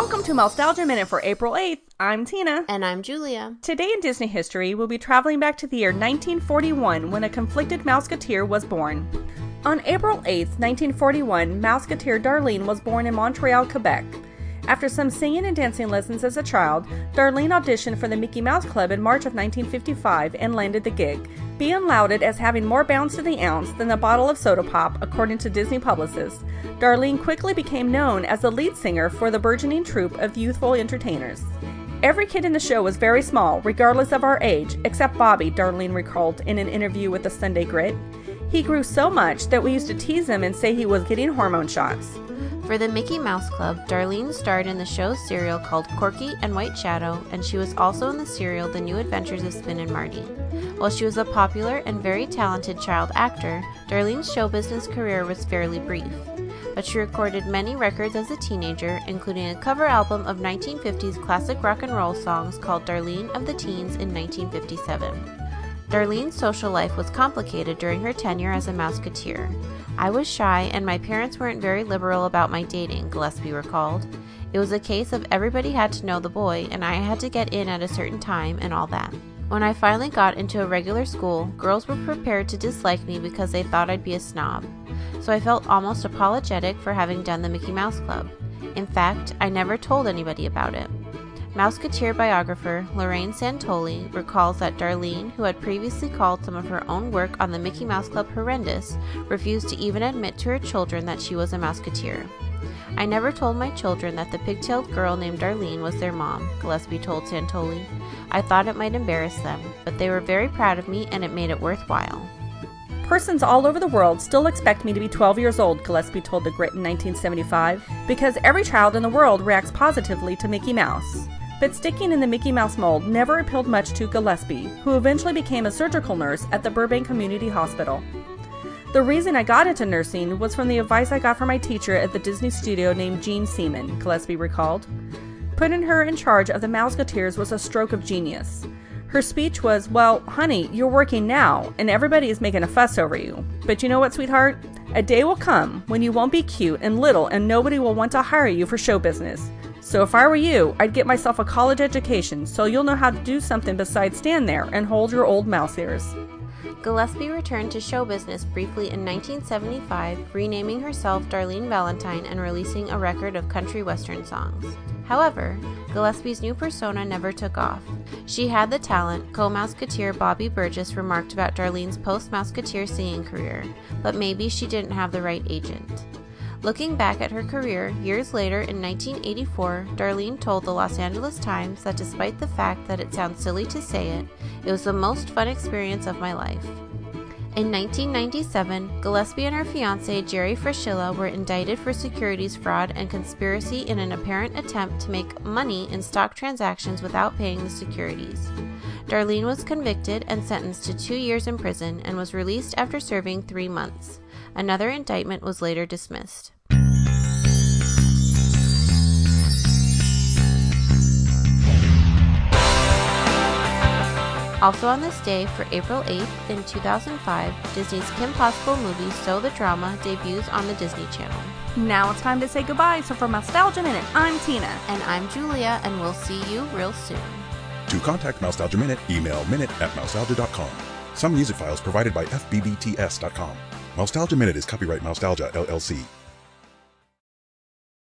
Welcome to Mousetalgia Minute for April 8th. I'm Tina. And I'm Julia. Today in Disney history, we'll be traveling back to the year 1941 when a conflicted Mouseketeer was born. On April 8th, 1941, Mouseketeer Darlene was born in Montreal, Quebec. After some singing and dancing lessons as a child, Darlene auditioned for the Mickey Mouse Club in March of 1955 and landed the gig, being lauded as having more bounce to the ounce than a bottle of soda pop, according to Disney publicists. Darlene quickly became known as the lead singer for the burgeoning troupe of youthful entertainers. Every kid in the show was very small, regardless of our age, except Bobby, Darlene recalled in an interview with the Sunday Grit. He grew so much that we used to tease him and say he was getting hormone shots. For the Mickey Mouse Club, Darlene starred in the show's serial called Corky and White Shadow, and she was also in the serial The New Adventures of Spin and Marty. While she was a popular and very talented child actor, Darlene's show business career was fairly brief. But she recorded many records as a teenager, including a cover album of 1950s classic rock and roll songs called Darlene of the Teens in 1957. Darlene's social life was complicated during her tenure as a Mouseketeer. I was shy, and my parents weren't very liberal about my dating, Gillespie recalled. It was a case of everybody had to know the boy, and I had to get in at a certain time and all that. When I finally got into a regular school, girls were prepared to dislike me because they thought I'd be a snob. So I felt almost apologetic for having done the Mickey Mouse Club. In fact, I never told anybody about it. Mouseketeer biographer Lorraine Santoli recalls that Darlene, who had previously called some of her own work on the Mickey Mouse Club horrendous, refused to even admit to her children that she was a Mouseketeer. I never told my children that the pigtailed girl named Darlene was their mom, Gillespie told Santoli. I thought it might embarrass them, but they were very proud of me and it made it worthwhile. Persons all over the world still expect me to be 12 years old, Gillespie told the Grit in 1975, because every child in the world reacts positively to Mickey Mouse. But sticking in the Mickey Mouse mold never appealed much to Gillespie, who eventually became a surgical nurse at the Burbank Community Hospital. The reason I got into nursing was from the advice I got from my teacher at the Disney studio named Jean Seaman, Gillespie recalled. Putting her in charge of the Mouseketeers was a stroke of genius. Her speech was, Well, honey, you're working now, and everybody is making a fuss over you. But you know what, sweetheart? A day will come when you won't be cute and little, and nobody will want to hire you for show business. So if I were you, I'd get myself a college education so you'll know how to do something besides stand there and hold your old mouse ears. Gillespie returned to show business briefly in 1975, renaming herself Darlene Valentine and releasing a record of country western songs. However, Gillespie's new persona never took off. She had the talent, co Mouseketeer Bobby Burgess remarked about Darlene's post Mouseketeer singing career, but maybe she didn't have the right agent. Looking back at her career, years later in 1984, Darlene told the Los Angeles Times that despite the fact that it sounds silly to say it, it was the most fun experience of my life. In 1997, Gillespie and her fiance Jerry Fraschilla were indicted for securities fraud and conspiracy in an apparent attempt to make money in stock transactions without paying the securities. Darlene was convicted and sentenced to two years in prison and was released after serving three months. Another indictment was later dismissed. Also on this day, for April 8th in 2005, Disney's Kim Possible movie So the Drama debuts on the Disney Channel. Now it's time to say goodbye, so for Mousetalgia Minute, I'm Tina. And I'm Julia, and we'll see you real soon. To contact Mousetalgia Minute, email minute at mousetalgia.com. Some music files provided by FBBTS.com. Mousetalgia Minute is copyright Mousetalgia, LLC.